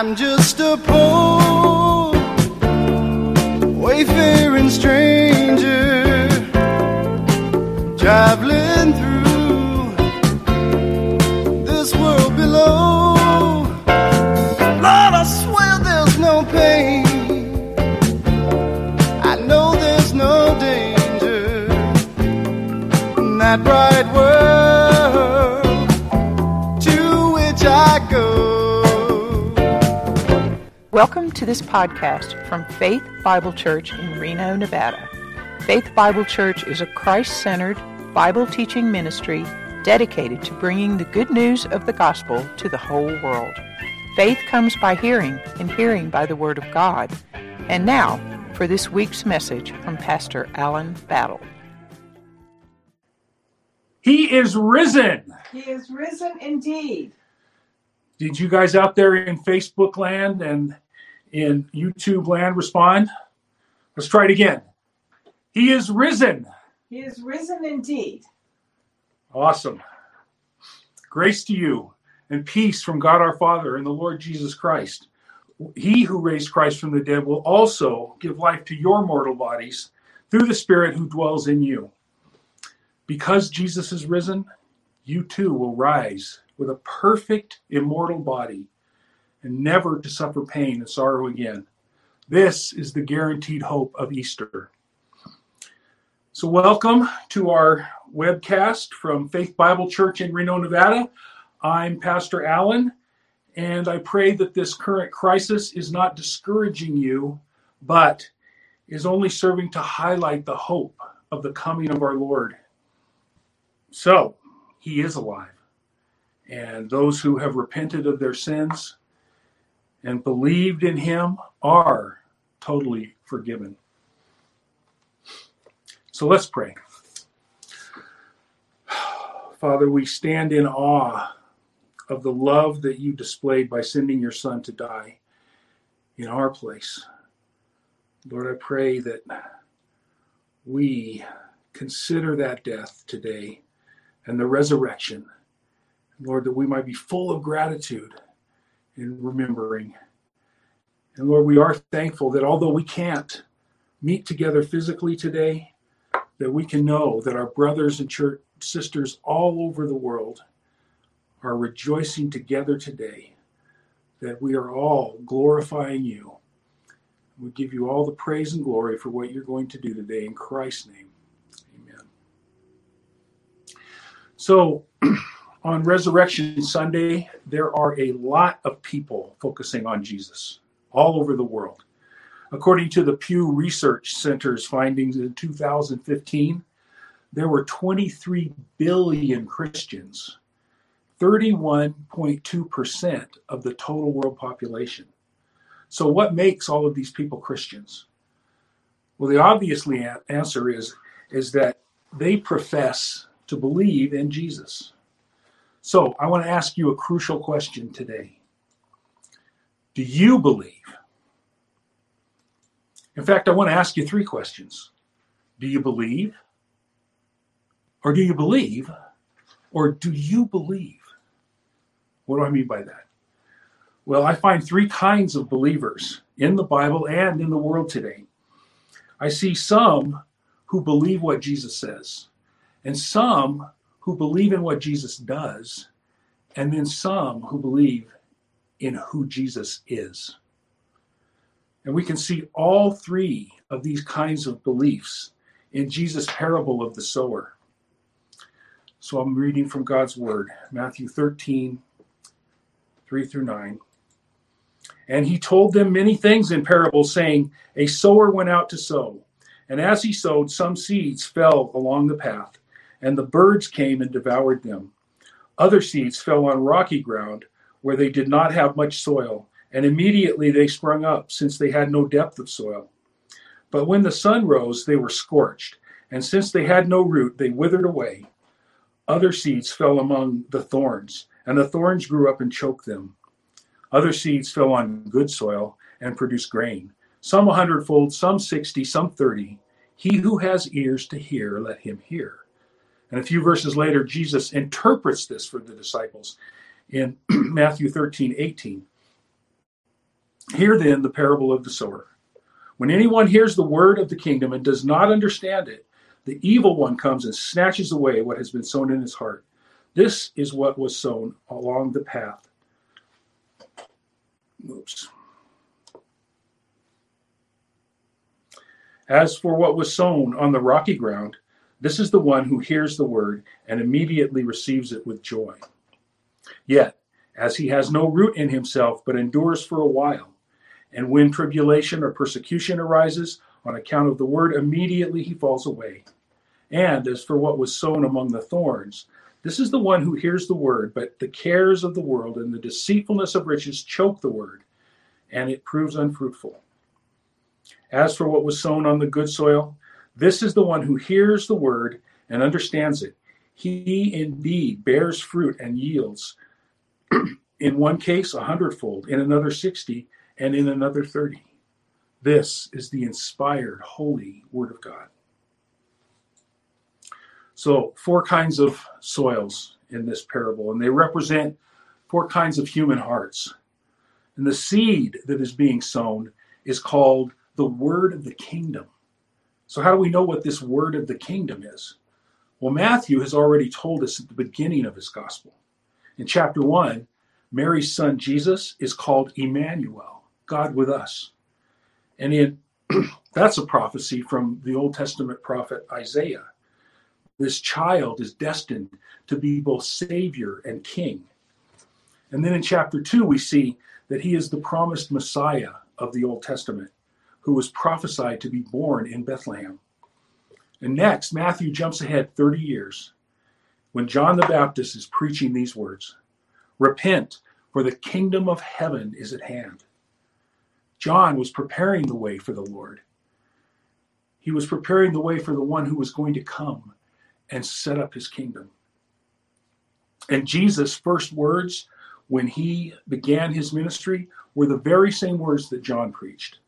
I'm just a poor, wayfaring stranger, traveling through this world below. Lord, I swear there's no pain. I know there's no danger in that to this podcast from Faith Bible Church in Reno, Nevada. Faith Bible Church is a Christ centered Bible teaching ministry dedicated to bringing the good news of the gospel to the whole world. Faith comes by hearing, and hearing by the Word of God. And now, for this week's message from Pastor Alan Battle. He is risen. He is risen indeed. Did you guys out there in Facebook land and in YouTube land respond? Let's try it again. He is risen. He is risen indeed. Awesome. Grace to you and peace from God our Father and the Lord Jesus Christ. He who raised Christ from the dead will also give life to your mortal bodies through the Spirit who dwells in you. Because Jesus is risen, you too will rise with a perfect immortal body and never to suffer pain and sorrow again. This is the guaranteed hope of Easter. So, welcome to our webcast from Faith Bible Church in Reno, Nevada. I'm Pastor Allen, and I pray that this current crisis is not discouraging you, but is only serving to highlight the hope of the coming of our Lord. So, He is alive, and those who have repented of their sins and believed in Him are totally forgiven. So let's pray. Father, we stand in awe of the love that you displayed by sending your Son to die in our place. Lord, I pray that we consider that death today and the resurrection. Lord, that we might be full of gratitude in remembering. And Lord, we are thankful that although we can't meet together physically today, that we can know that our brothers and church sisters all over the world are rejoicing together today, that we are all glorifying you. We give you all the praise and glory for what you're going to do today in Christ's name. Amen. So, on Resurrection Sunday, there are a lot of people focusing on Jesus all over the world. According to the Pew Research Center's findings in 2015, there were 23 billion Christians, 31.2% of the total world population. So, what makes all of these people Christians? Well, the obvious answer is, is that they profess to believe in Jesus. So, I want to ask you a crucial question today. Do you believe? In fact, I want to ask you three questions. Do you believe? Or do you believe? Or do you believe? What do I mean by that? Well, I find three kinds of believers in the Bible and in the world today. I see some who believe what Jesus says, and some who believe in what Jesus does, and then some who believe in who Jesus is. And we can see all three of these kinds of beliefs in Jesus' parable of the sower. So I'm reading from God's Word, Matthew 13, 3 through 9. And he told them many things in parables, saying, A sower went out to sow. And as he sowed, some seeds fell along the path, and the birds came and devoured them. Other seeds fell on rocky ground, where they did not have much soil, and immediately they sprung up, since they had no depth of soil. But when the sun rose, they were scorched, and since they had no root, they withered away. Other seeds fell among the thorns, and the thorns grew up and choked them. Other seeds fell on good soil and produced grain, some a hundredfold, some sixty, some thirty. He who has ears to hear, let him hear. And a few verses later, Jesus interprets this for the disciples in Matthew 13, 18. Hear then the parable of the sower. When anyone hears the word of the kingdom and does not understand it, the evil one comes and snatches away what has been sown in his heart. This is what was sown along the path. Oops. As for what was sown on the rocky ground, this is the one who hears the word and immediately receives it with joy. Yet, as he has no root in himself, but endures for a while, and when tribulation or persecution arises on account of the word, immediately he falls away. And as for what was sown among the thorns, this is the one who hears the word, but the cares of the world and the deceitfulness of riches choke the word, and it proves unfruitful. As for what was sown on the good soil, this is the one who hears the word and understands it. He indeed bears fruit and yields. In one case, a hundredfold, in another, 60, and in another 30. This is the inspired, holy Word of God. So, four kinds of soils in this parable, and they represent four kinds of human hearts. And the seed that is being sown is called the word of the kingdom. So, how do we know what this word of the kingdom is? Well, Matthew has already told us at the beginning of his gospel. In chapter 1, Mary's son Jesus is called Emmanuel, God with us. And in, that's a prophecy from the Old Testament prophet Isaiah. This child is destined to be both Savior and King. And then in chapter 2, we see that he is the promised Messiah of the Old Testament who was prophesied to be born in Bethlehem. And next, Matthew jumps ahead 30 years when John the Baptist is preaching these words Repent, for the kingdom of heaven is at hand. John was preparing the way for the Lord. He was preparing the way for the one who was going to come and set up his kingdom. And Jesus' first words when he began his ministry were the very same words that John preached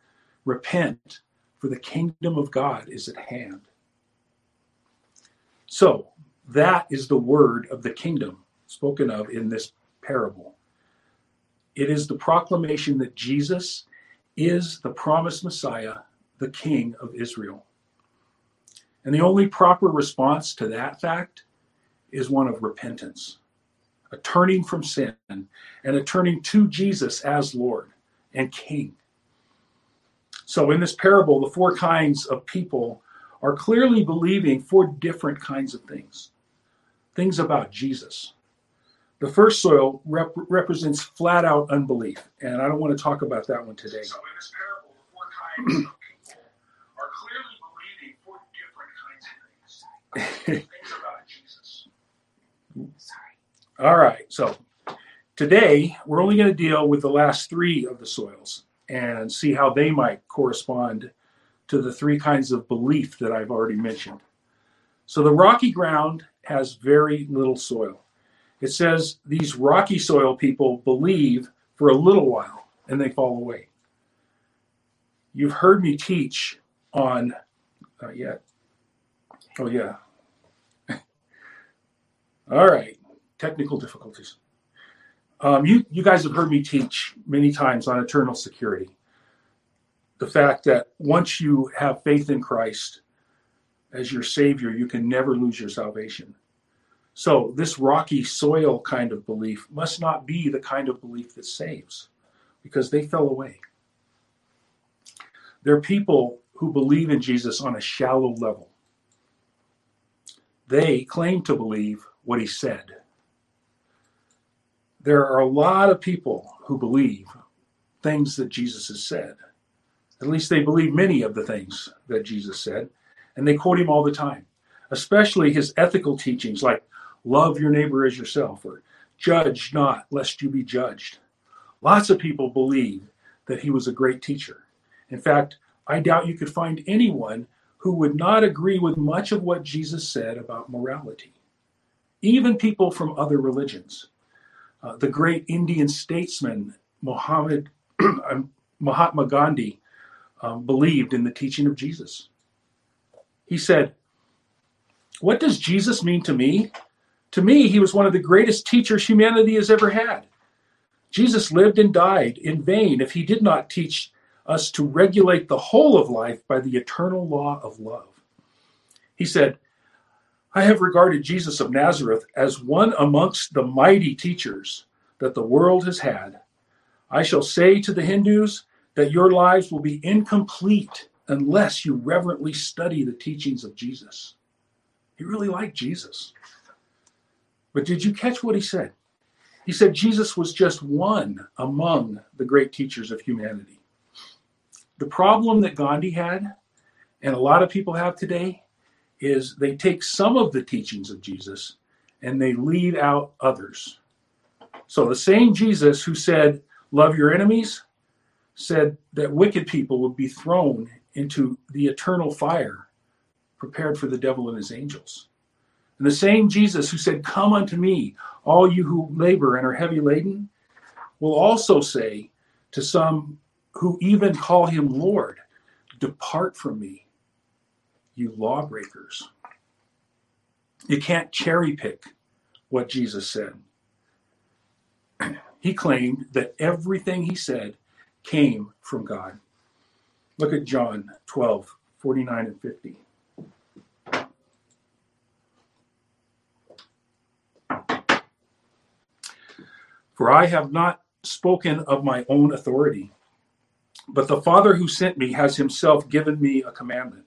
Repent, for the kingdom of God is at hand. So, that is the word of the kingdom spoken of in this parable. It is the proclamation that Jesus is the promised Messiah, the King of Israel. And the only proper response to that fact is one of repentance, a turning from sin, and a turning to Jesus as Lord and King. So, in this parable, the four kinds of people are clearly believing four different kinds of things things about Jesus. The first soil rep- represents flat out unbelief, and I don't want to talk about that one today. So, in this parable, the four kinds of people are clearly believing four different kinds of things things about Jesus. Sorry. All right, so today we're only going to deal with the last three of the soils and see how they might correspond to the three kinds of belief that I've already mentioned. So the rocky ground has very little soil. It says these rocky soil people believe for a little while and they fall away. You've heard me teach on, not yet. Oh, yeah. All right, technical difficulties. Um, you, you guys have heard me teach many times on eternal security. The fact that once you have faith in Christ as your Savior, you can never lose your salvation. So, this rocky soil kind of belief must not be the kind of belief that saves because they fell away. There are people who believe in Jesus on a shallow level. They claim to believe what he said there are a lot of people who believe things that Jesus has said. At least they believe many of the things that Jesus said, and they quote him all the time, especially his ethical teachings like love your neighbor as yourself or judge not lest you be judged. Lots of people believe that he was a great teacher. In fact, I doubt you could find anyone who would not agree with much of what Jesus said about morality, even people from other religions. Uh, the great Indian statesman Muhammad, um, Mahatma Gandhi um, believed in the teaching of Jesus. He said, What does Jesus mean to me? To me, he was one of the greatest teachers humanity has ever had. Jesus lived and died in vain if he did not teach us to regulate the whole of life by the eternal law of love. He said, I have regarded Jesus of Nazareth as one amongst the mighty teachers that the world has had. I shall say to the Hindus that your lives will be incomplete unless you reverently study the teachings of Jesus. He really liked Jesus. But did you catch what he said? He said Jesus was just one among the great teachers of humanity. The problem that Gandhi had, and a lot of people have today, is they take some of the teachings of Jesus and they leave out others. So the same Jesus who said, Love your enemies, said that wicked people would be thrown into the eternal fire prepared for the devil and his angels. And the same Jesus who said, Come unto me, all you who labor and are heavy laden, will also say to some who even call him Lord, Depart from me, you lawbreakers. You can't cherry pick what Jesus said. He claimed that everything he said came from God. Look at John 12, 49 and 50. For I have not spoken of my own authority, but the Father who sent me has himself given me a commandment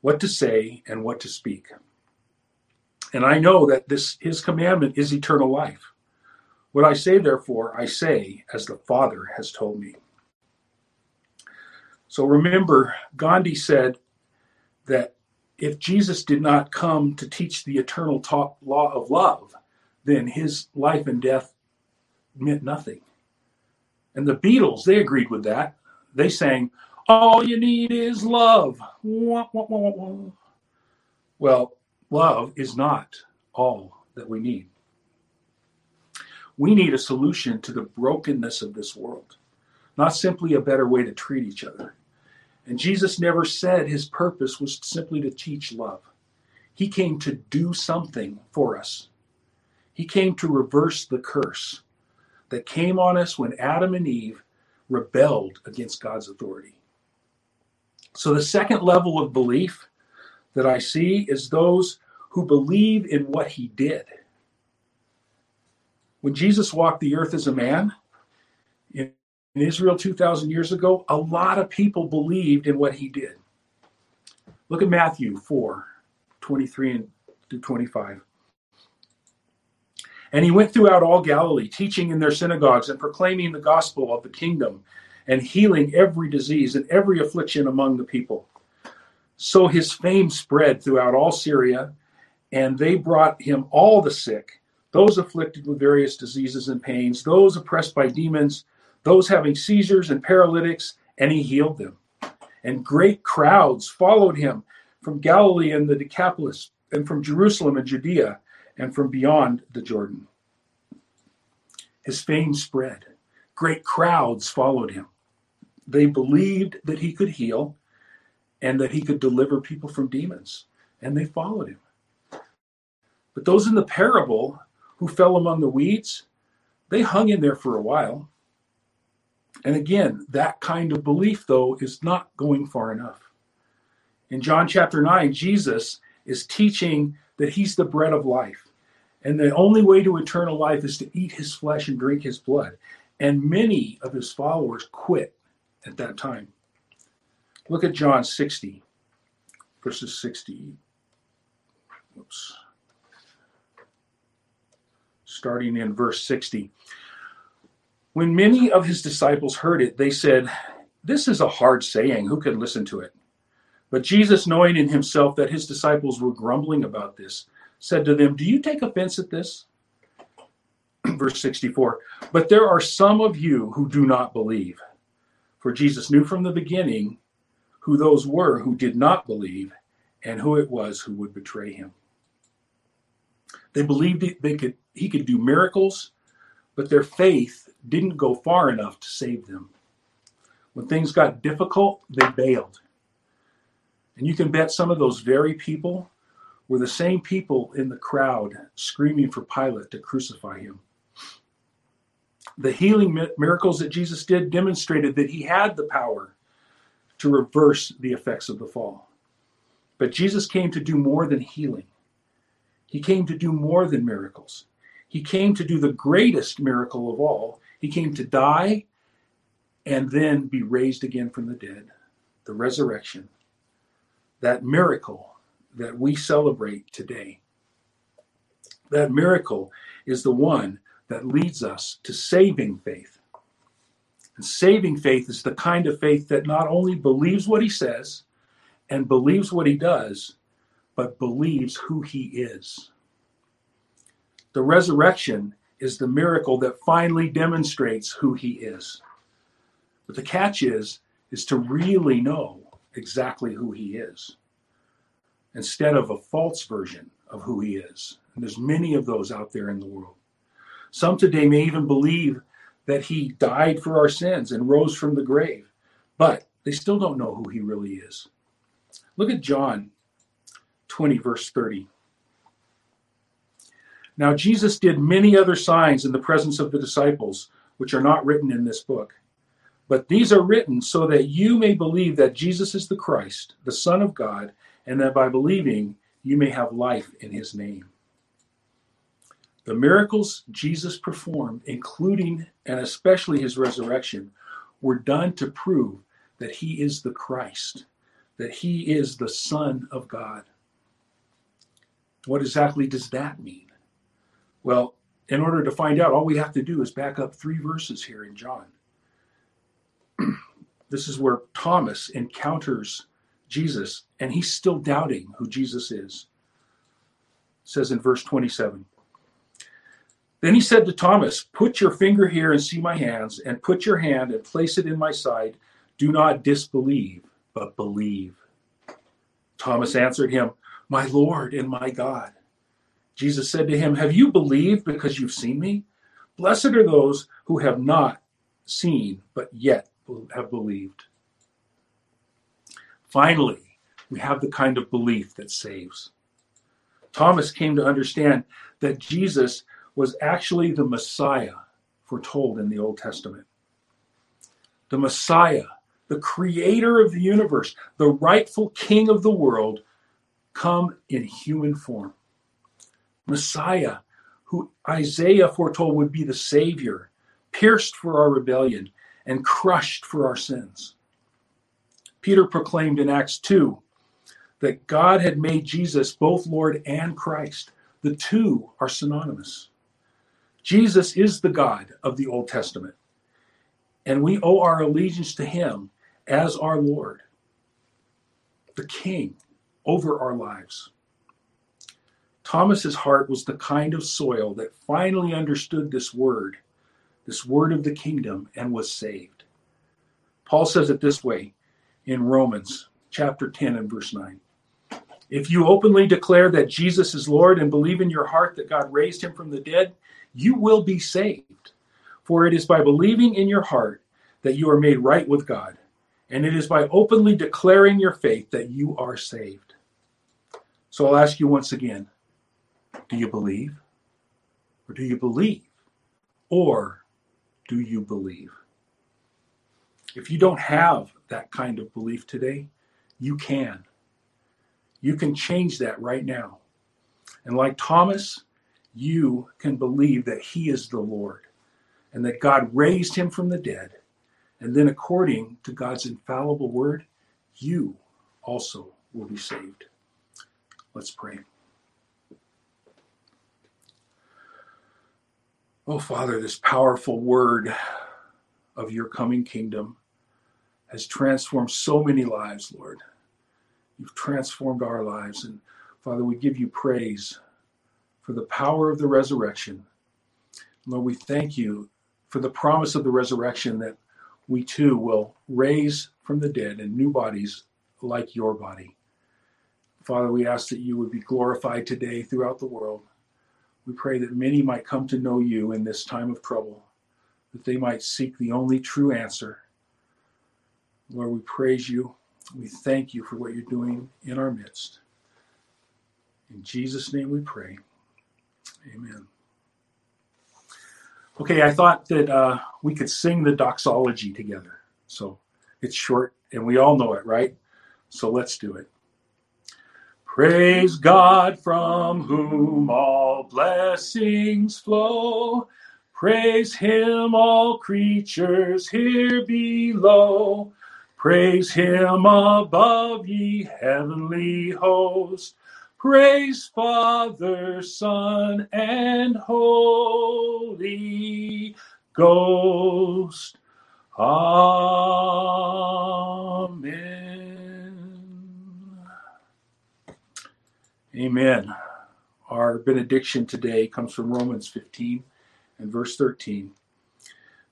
what to say and what to speak. And I know that this his commandment is eternal life. What I say, therefore, I say as the Father has told me. So remember, Gandhi said that if Jesus did not come to teach the eternal law of love, then his life and death meant nothing. And the Beatles, they agreed with that. They sang, All you need is love. Wah, wah, wah, well, love is not all that we need. We need a solution to the brokenness of this world, not simply a better way to treat each other. And Jesus never said his purpose was simply to teach love. He came to do something for us. He came to reverse the curse that came on us when Adam and Eve rebelled against God's authority. So, the second level of belief that I see is those who believe in what he did. When Jesus walked the earth as a man in Israel 2,000 years ago, a lot of people believed in what he did. Look at Matthew 4 23 and 25. And he went throughout all Galilee, teaching in their synagogues and proclaiming the gospel of the kingdom and healing every disease and every affliction among the people. So his fame spread throughout all Syria, and they brought him all the sick, those afflicted with various diseases and pains, those oppressed by demons, those having seizures and paralytics, and he healed them. And great crowds followed him from Galilee and the Decapolis, and from Jerusalem and Judea and from beyond the Jordan. His fame spread. Great crowds followed him. They believed that he could heal and that he could deliver people from demons, and they followed him. But those in the parable who fell among the weeds, they hung in there for a while. And again, that kind of belief, though, is not going far enough. In John chapter 9, Jesus is teaching that he's the bread of life. And the only way to eternal life is to eat his flesh and drink his blood. And many of his followers quit at that time. Look at John 60, verses 60. Oops. Starting in verse 60. When many of his disciples heard it, they said, This is a hard saying. Who could listen to it? But Jesus, knowing in himself that his disciples were grumbling about this, said to them, Do you take offense at this? Verse 64 But there are some of you who do not believe. For Jesus knew from the beginning who those were who did not believe and who it was who would betray him. They believed they could, he could do miracles, but their faith didn't go far enough to save them. When things got difficult, they bailed. And you can bet some of those very people were the same people in the crowd screaming for Pilate to crucify him. The healing miracles that Jesus did demonstrated that he had the power to reverse the effects of the fall. But Jesus came to do more than healing. He came to do more than miracles. He came to do the greatest miracle of all. He came to die and then be raised again from the dead, the resurrection, that miracle that we celebrate today. That miracle is the one that leads us to saving faith. And saving faith is the kind of faith that not only believes what he says and believes what he does, but believes who he is. The resurrection is the miracle that finally demonstrates who he is. But the catch is is to really know exactly who he is instead of a false version of who he is. And there's many of those out there in the world. Some today may even believe that he died for our sins and rose from the grave, but they still don't know who he really is. Look at John 20, verse 30. Now, Jesus did many other signs in the presence of the disciples, which are not written in this book. But these are written so that you may believe that Jesus is the Christ, the Son of God, and that by believing you may have life in his name. The miracles Jesus performed, including and especially his resurrection, were done to prove that he is the Christ, that he is the Son of God. What exactly does that mean? Well, in order to find out, all we have to do is back up three verses here in John. this is where Thomas encounters Jesus, and he's still doubting who Jesus is. It says in verse 27 Then he said to Thomas, Put your finger here and see my hands, and put your hand and place it in my side. Do not disbelieve, but believe. Thomas answered him, My Lord and my God. Jesus said to him, Have you believed because you've seen me? Blessed are those who have not seen, but yet have believed. Finally, we have the kind of belief that saves. Thomas came to understand that Jesus was actually the Messiah foretold in the Old Testament. The Messiah, the creator of the universe, the rightful king of the world, come in human form. Messiah, who Isaiah foretold would be the Savior, pierced for our rebellion and crushed for our sins. Peter proclaimed in Acts 2 that God had made Jesus both Lord and Christ. The two are synonymous. Jesus is the God of the Old Testament, and we owe our allegiance to him as our Lord, the King over our lives. Thomas's heart was the kind of soil that finally understood this word, this word of the kingdom, and was saved. Paul says it this way in Romans chapter 10 and verse 9. If you openly declare that Jesus is Lord and believe in your heart that God raised him from the dead, you will be saved. For it is by believing in your heart that you are made right with God, and it is by openly declaring your faith that you are saved. So I'll ask you once again do you believe? Or do you believe? Or do you believe? If you don't have that kind of belief today, you can. You can change that right now. And like Thomas, you can believe that he is the Lord and that God raised him from the dead. And then, according to God's infallible word, you also will be saved. Let's pray. Oh, Father, this powerful word of your coming kingdom has transformed so many lives, Lord. You've transformed our lives. And Father, we give you praise for the power of the resurrection. Lord, we thank you for the promise of the resurrection that we too will raise from the dead in new bodies like your body. Father, we ask that you would be glorified today throughout the world. We pray that many might come to know you in this time of trouble, that they might seek the only true answer Lord, we praise you. We thank you for what you're doing in our midst. In Jesus' name we pray. Amen. Okay, I thought that uh, we could sing the doxology together. So it's short and we all know it, right? So let's do it. Praise God from whom all blessings flow. Praise him, all creatures here below. Praise him above, ye heavenly hosts. Praise Father, Son, and Holy Ghost. Amen. Amen. Our benediction today comes from Romans 15 and verse 13.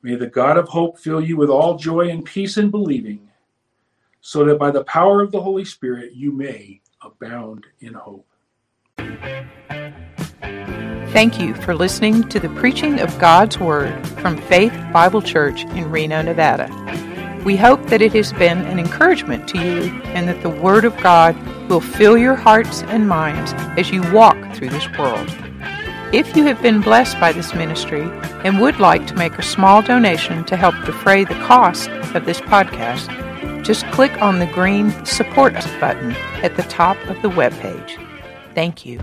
May the God of hope fill you with all joy and peace in believing, so that by the power of the Holy Spirit you may abound in hope. Thank you for listening to the preaching of God's Word from Faith Bible Church in Reno, Nevada. We hope that it has been an encouragement to you and that the Word of God will fill your hearts and minds as you walk through this world. If you have been blessed by this ministry and would like to make a small donation to help defray the cost of this podcast, just click on the green Support Us button at the top of the webpage. Thank you.